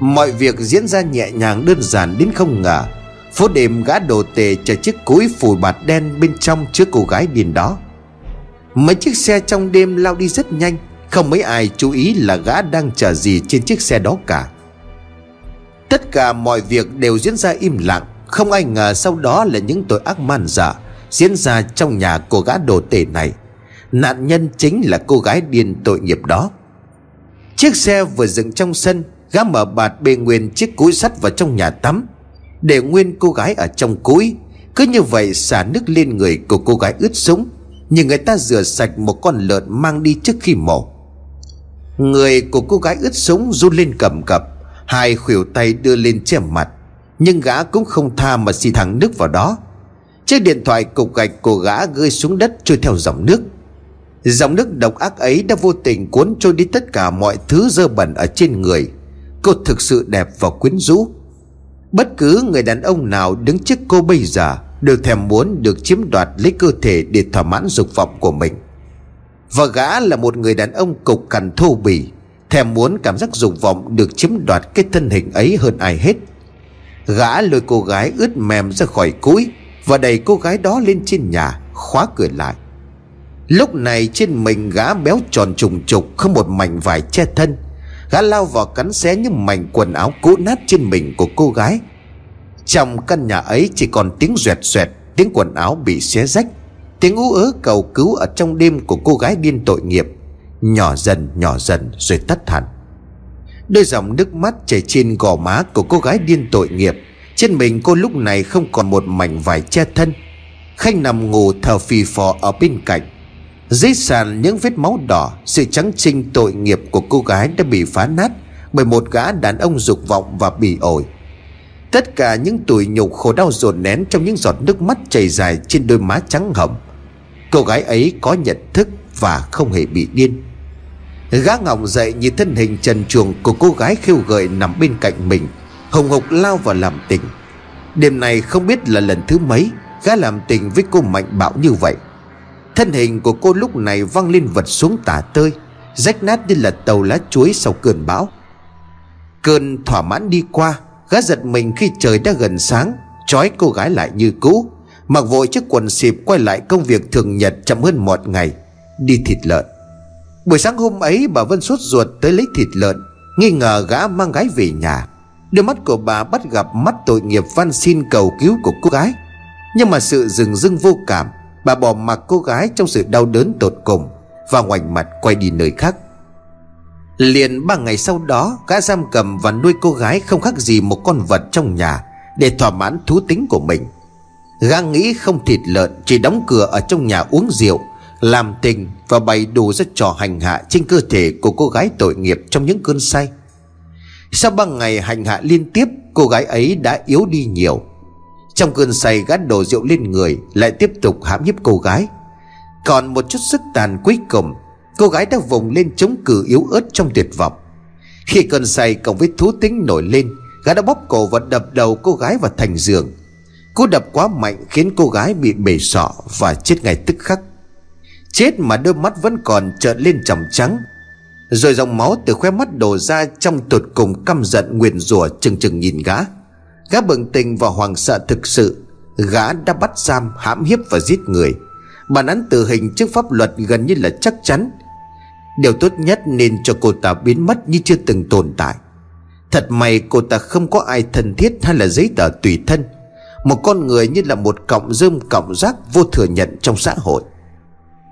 Mọi việc diễn ra nhẹ nhàng đơn giản đến không ngờ. Phố đêm gã đồ tề chở chiếc cúi phủ bạt đen bên trong trước cô gái điền đó. Mấy chiếc xe trong đêm lao đi rất nhanh không mấy ai chú ý là gã đang chờ gì trên chiếc xe đó cả. Tất cả mọi việc đều diễn ra im lặng. Không ai ngờ sau đó là những tội ác man dở Diễn ra trong nhà của gã đồ tể này. Nạn nhân chính là cô gái điên tội nghiệp đó. Chiếc xe vừa dựng trong sân, Gã mở bạt bê nguyên chiếc cúi sắt vào trong nhà tắm, Để nguyên cô gái ở trong cúi. Cứ như vậy xả nước lên người của cô gái ướt sũng, Nhưng người ta rửa sạch một con lợn mang đi trước khi mổ. Người của cô gái ướt sũng run lên cầm cập, Hai khuỷu tay đưa lên che mặt, Nhưng gã cũng không tha mà xì thẳng nước vào đó. Chiếc điện thoại cục gạch của gã rơi xuống đất trôi theo dòng nước. Dòng nước độc ác ấy đã vô tình cuốn trôi đi tất cả mọi thứ dơ bẩn ở trên người. Cô thực sự đẹp và quyến rũ. Bất cứ người đàn ông nào đứng trước cô bây giờ Đều thèm muốn được chiếm đoạt lấy cơ thể để thỏa mãn dục vọng của mình. Và gã là một người đàn ông cục cằn thô bỉ, Thèm muốn cảm giác dục vọng được chiếm đoạt cái thân hình ấy hơn ai hết. Gã lôi cô gái ướt mềm ra khỏi cúi Và đẩy cô gái đó lên trên nhà, Khóa cửa lại. Lúc này trên mình gã béo tròn trùng trục Không một mảnh vải che thân. Gã lao vào cắn xé những mảnh quần áo cũ nát trên mình của cô gái. Trong căn nhà ấy chỉ còn tiếng rẹt rẹt Tiếng quần áo bị xé rách. Tiếng ú ớ cầu cứu ở trong đêm của cô gái điên tội nghiệp. Nhỏ dần nhỏ dần, rồi tắt hẳn. Đôi dòng nước mắt chảy trên gò má của cô gái điên tội nghiệp. Trên mình cô lúc này không còn một mảnh vải che thân. Khanh nằm ngủ thở phì phò ở bên cạnh. Dưới sàn những vết máu đỏ, Sự trắng trinh tội nghiệp của cô gái đã bị phá nát Bởi một gã đàn ông dục vọng và bỉ ổi. Tất cả những tủi nhục khổ đau dồn nén Trong những giọt nước mắt chảy dài trên đôi má trắng hồng. Cô gái ấy có nhận thức và không hề bị điên. Gã ngọng dậy như thân hình trần truồng của cô gái khiêu gợi nằm bên cạnh mình, Hồng hộc lao vào làm tình. Đêm này không biết là lần thứ mấy Gã làm tình với cô mạnh bạo như vậy. Thân hình của cô lúc này văng lên vật xuống tả tơi, Rách nát như là tàu lá chuối sau cơn bão. Cơn thỏa mãn đi qua, Gã giật mình khi trời đã gần sáng, Trói cô gái lại như cũ. Mặc vội chiếc quần xịp quay lại công việc thường nhật chậm hơn một ngày, Đi thịt lợn. Buổi sáng hôm ấy, bà Vân sốt ruột tới lấy thịt lợn, Nghi ngờ gã mang gái về nhà. Đôi mắt của bà bắt gặp mắt tội nghiệp van xin cầu cứu của cô gái. Nhưng mà sự rừng rưng vô cảm, Bà bỏ mặc cô gái trong sự đau đớn tột cùng Và ngoảnh mặt quay đi nơi khác. Liền ba ngày sau đó, Gã giam cầm và nuôi cô gái không khác gì một con vật trong nhà Để thỏa mãn thú tính của mình. Gang nghĩ không thịt lợn, Chỉ đóng cửa ở trong nhà uống rượu, Làm tình và bày đủ ra trò hành hạ Trên cơ thể của cô gái tội nghiệp Trong những cơn say. Sau ba ngày hành hạ liên tiếp, Cô gái ấy đã yếu đi nhiều. Trong cơn say, gã đổ rượu lên người, Lại tiếp tục hãm hiếp cô gái. Còn một chút sức tàn cuối cùng, Cô gái đã vùng lên chống cự yếu ớt trong tuyệt vọng. Khi cơn say cộng với thú tính nổi lên, Gã đã bóp cổ và đập đầu cô gái vào thành giường. Cú đập quá mạnh khiến cô gái bị bể sọ Và chết ngay tức khắc. Chết mà đôi mắt vẫn còn trợn lên tròng trắng. Rồi dòng máu từ khóe mắt đổ ra Trong tột cùng căm giận nguyền rủa chừng chừng nhìn gã. Gã bừng tình và hoàng sợ thực sự. Gã đã bắt giam, hãm hiếp và giết người. Bản án tử hình trước pháp luật gần như là chắc chắn. Điều tốt nhất nên cho cô ta biến mất như chưa từng tồn tại. Thật may cô ta không có ai thân thiết hay là giấy tờ tùy thân. Một con người như là một cọng rơm cọng rác vô thừa nhận trong xã hội.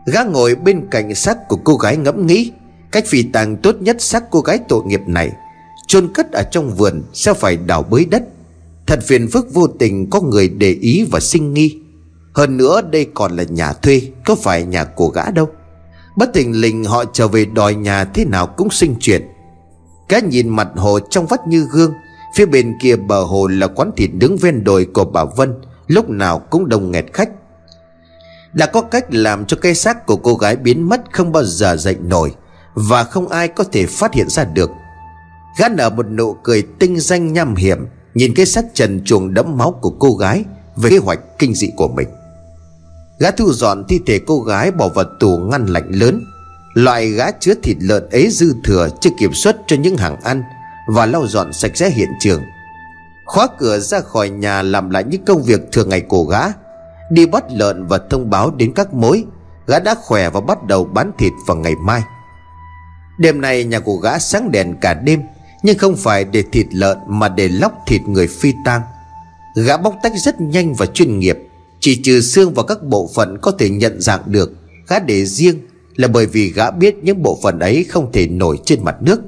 Gã ngồi bên cạnh xác của cô gái ngẫm nghĩ, Cách phi tàng tốt nhất xác cô gái tội nghiệp này, chôn cất ở trong vườn sẽ phải đào bới đất. Thật phiền phức vô tình có người để ý và sinh nghi. Hơn nữa đây còn là nhà thuê, Có phải nhà của gã đâu. Bất tình lình họ trở về đòi nhà thế nào cũng sinh chuyện. Cái nhìn mặt hồ trong vắt như gương Phía bên kia bờ hồ là quán thịt đứng ven đồi của bà Vân, Lúc nào cũng đông nghẹt khách. Đã có cách làm cho cây xác của cô gái biến mất không bao giờ dậy nổi Và không ai có thể phát hiện ra được. Gã nở một nụ cười tinh danh nham hiểm, Nhìn cái xác trần chuồng đẫm máu của cô gái Về kế hoạch kinh dị của mình. Gã thu dọn thi thể cô gái bỏ vào tủ ngăn lạnh lớn. Loại gã chứa thịt lợn ấy dư thừa chưa kiểm soát cho những hàng ăn. Và lau dọn sạch sẽ hiện trường. Khóa cửa ra khỏi nhà làm lại những công việc thường ngày của gã. Đi bắt lợn và thông báo đến các mối, Gã đã khỏe và bắt đầu bán thịt vào ngày mai. Đêm nay nhà của gã sáng đèn cả đêm, Nhưng không phải để thịt lợn mà để lóc thịt người phi tang. Gã bóc tách rất nhanh và chuyên nghiệp, Chỉ trừ xương và các bộ phận có thể nhận dạng được. Gã để riêng là bởi vì gã biết những bộ phận ấy không thể nổi trên mặt nước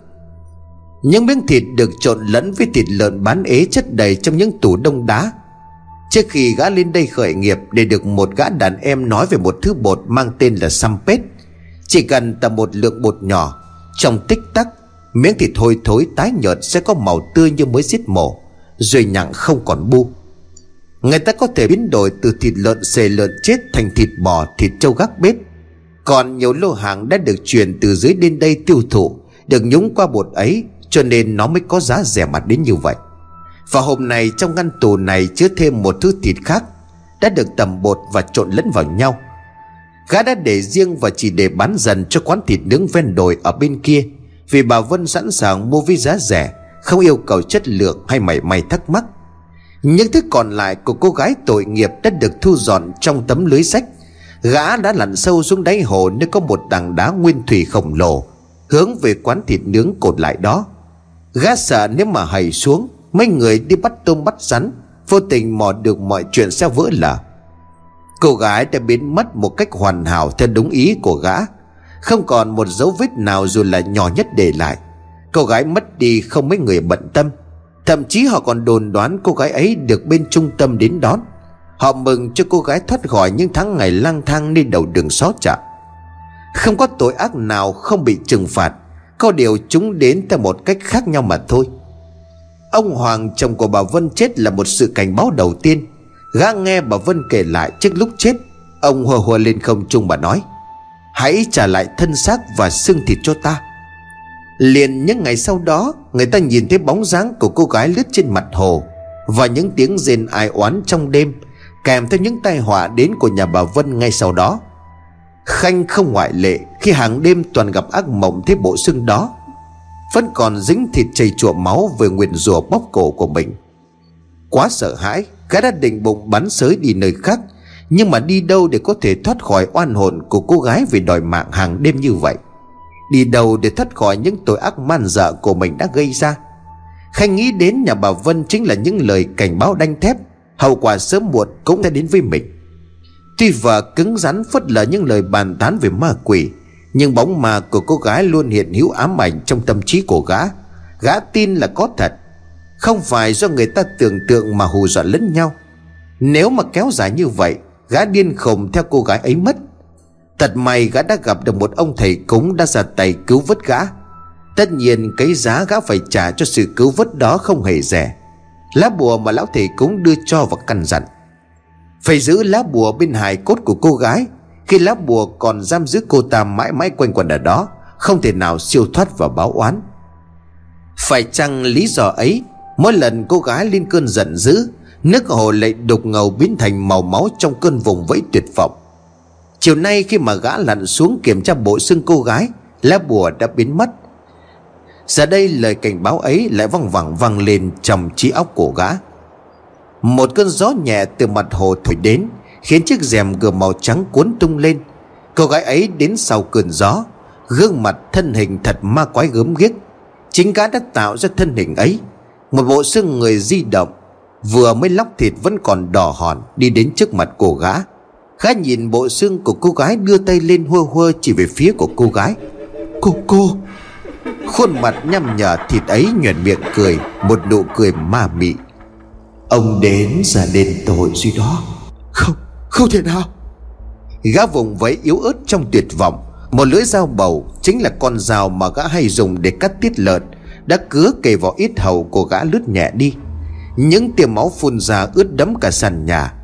những miếng thịt được trộn lẫn với thịt lợn bán ế chất đầy trong những tủ đông đá. Trước khi gã lên đây khởi nghiệp Để được một gã đàn em nói về một thứ bột mang tên là sampet Chỉ cần tầm một lượng bột nhỏ Trong tích tắc Miếng thịt hôi thối tái nhợt sẽ có màu tươi như mới giết mổ Rồi nhặng không còn bu. Người ta có thể biến đổi từ thịt lợn xề lợn chết thành thịt bò, thịt trâu gác bếp. Còn nhiều lô hàng đã được truyền từ dưới lên đây tiêu thụ Được nhúng qua bột ấy cho nên nó mới có giá rẻ mặt đến như vậy. Và hôm nay trong ngăn tù này chứa thêm một thứ thịt khác Đã được tầm bột và trộn lẫn vào nhau. Gã đã để riêng và chỉ để bán dần cho quán thịt nướng ven đồi ở bên kia, Vì bà Vân sẵn sàng mua với giá rẻ, Không yêu cầu chất lượng hay mảy may thắc mắc. Những thứ còn lại của cô gái tội nghiệp đã được thu dọn trong tấm lưới sách. Gã đã lặn sâu xuống đáy hồ nơi có một tảng đá nguyên thủy khổng lồ, Hướng về quán thịt nướng cột lại đó. Gã sợ nếu mà hầy xuống, Mấy người đi bắt tôm bắt rắn, Vô tình mò được mọi chuyện sẽ vỡ lở. Cô gái đã biến mất một cách hoàn hảo Theo đúng ý của gã. Không còn một dấu vết nào dù là nhỏ nhất để lại. Cô gái mất đi không mấy người bận tâm. Thậm chí họ còn đồn đoán cô gái ấy được bên trung tâm đến đón. Họ mừng cho cô gái thoát khỏi những tháng ngày lang thang nơi đầu đường xó chợ. Không có tội ác nào không bị trừng phạt có điều chúng đến theo một cách khác nhau mà thôi. Ông Hoàng, chồng của bà Vân chết là một sự cảnh báo đầu tiên. Gã nghe bà Vân kể lại trước lúc chết, Ông hùa hùa lên không trung bà nói, Hãy trả lại thân xác và xương thịt cho ta. Liền những ngày sau đó, Người ta nhìn thấy bóng dáng của cô gái lướt trên mặt hồ Và những tiếng rên ai oán trong đêm Kèm theo những tai họa đến của nhà bà Vân ngay sau đó. Khanh không ngoại lệ Khi hàng đêm toàn gặp ác mộng thế bộ xương đó. Vẫn còn dính thịt chảy chùa máu Về nguyền rủa bóp cổ của mình. Quá sợ hãi, Gã đã định bụng bắn sới đi nơi khác, Nhưng mà đi đâu để có thể thoát khỏi oan hồn Của cô gái vì đòi mạng hàng đêm như vậy? Đi đâu để thoát khỏi những tội ác man dợ của mình đã gây ra? Khanh nghĩ đến nhà bà Vân chính là những lời cảnh báo đanh thép, Hậu quả sớm muộn cũng sẽ đến với mình. Tuy vợ cứng rắn phớt lờ những lời bàn tán về ma quỷ, Nhưng bóng ma của cô gái luôn hiện hữu ám ảnh trong tâm trí của gã. Gã tin là có thật, Không phải do người ta tưởng tượng mà hù dọa lẫn nhau. Nếu mà kéo dài như vậy, Gã điên khùng theo cô gái ấy mất. Thật may gã đã gặp được một ông thầy cúng đã ra tay cứu vớt gã. Tất nhiên cái giá gã phải trả cho sự cứu vớt đó không hề rẻ. Lá bùa mà lão thầy cúng đưa cho và căn dặn phải giữ lá bùa bên hài cốt của cô gái. Khi lá bùa còn giam giữ cô ta mãi mãi quanh quẩn ở đó, Không thể nào siêu thoát và báo oán. Phải chăng lý do ấy, Mỗi lần cô gái lên cơn giận dữ, Nước hồ lại đục ngầu biến thành màu máu trong cơn vùng vẫy tuyệt vọng. Chiều nay khi mà gã lặn xuống kiểm tra bộ xương cô gái, Lá bùa đã biến mất. Giờ đây lời cảnh báo ấy lại văng vẳng vang lên trong trí óc của gã một cơn gió nhẹ từ mặt hồ thổi đến, Khiến chiếc rèm gờ màu trắng cuốn tung lên. Cô gái ấy đến sau cơn gió, Gương mặt thân hình thật ma quái gớm ghiếc. Chính gã đã tạo ra thân hình ấy. Một bộ xương người di động, Vừa mới lóc thịt vẫn còn đỏ hòn, Đi đến trước mặt cô gã. Gã nhìn bộ xương của cô gái đưa tay lên hơ hơ chỉ về phía của cô gái. Cô cô! Khuôn mặt nhăm nhở thịt ấy nhuận miệng cười, Một nụ cười ma mị. Ông đến ra đền tội duy đó. Không, không thể nào. Gã vùng vẫy yếu ớt trong tuyệt vọng. Một lưỡi dao bầu Chính là con dao mà gã hay dùng để cắt tiết lợn Đã cứa kề vào ít hầu của gã lướt nhẹ đi. Những tia máu phun ra ướt đẫm cả sàn nhà.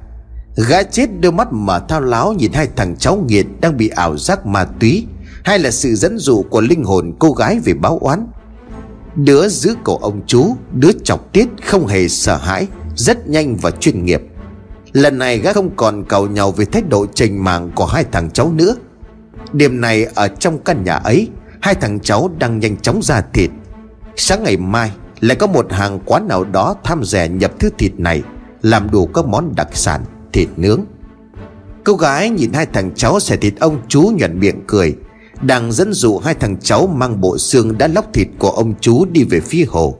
Gã chết đôi mắt mà thao láo nhìn hai thằng cháu nghiện đang bị ảo giác ma túy Hay là sự dẫn dụ của linh hồn cô gái về báo oán. Đứa giữ cổ ông chú Đứa chọc tiết không hề sợ hãi rất nhanh và chuyên nghiệp. Lần này gã không còn cầu nhau về thái độ trình mạng của hai thằng cháu nữa. Đêm này ở trong căn nhà ấy, Hai thằng cháu đang nhanh chóng ra thịt. Sáng ngày mai lại có một hàng quán nào đó tham rẻ nhập thứ thịt này, Làm đủ các món đặc sản, thịt nướng. Cô gái nhìn hai thằng cháu xẻ thịt ông chú nhuận miệng cười, Đang dẫn dụ hai thằng cháu mang bộ xương đã lóc thịt của ông chú đi về phía hồ.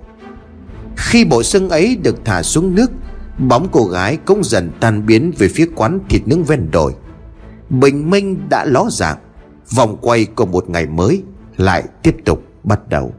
Khi bộ xương ấy được thả xuống nước, Bóng cô gái cũng dần tan biến về phía quán thịt nướng ven đồi. Bình minh đã ló dạng, Vòng quay của một ngày mới Lại tiếp tục bắt đầu.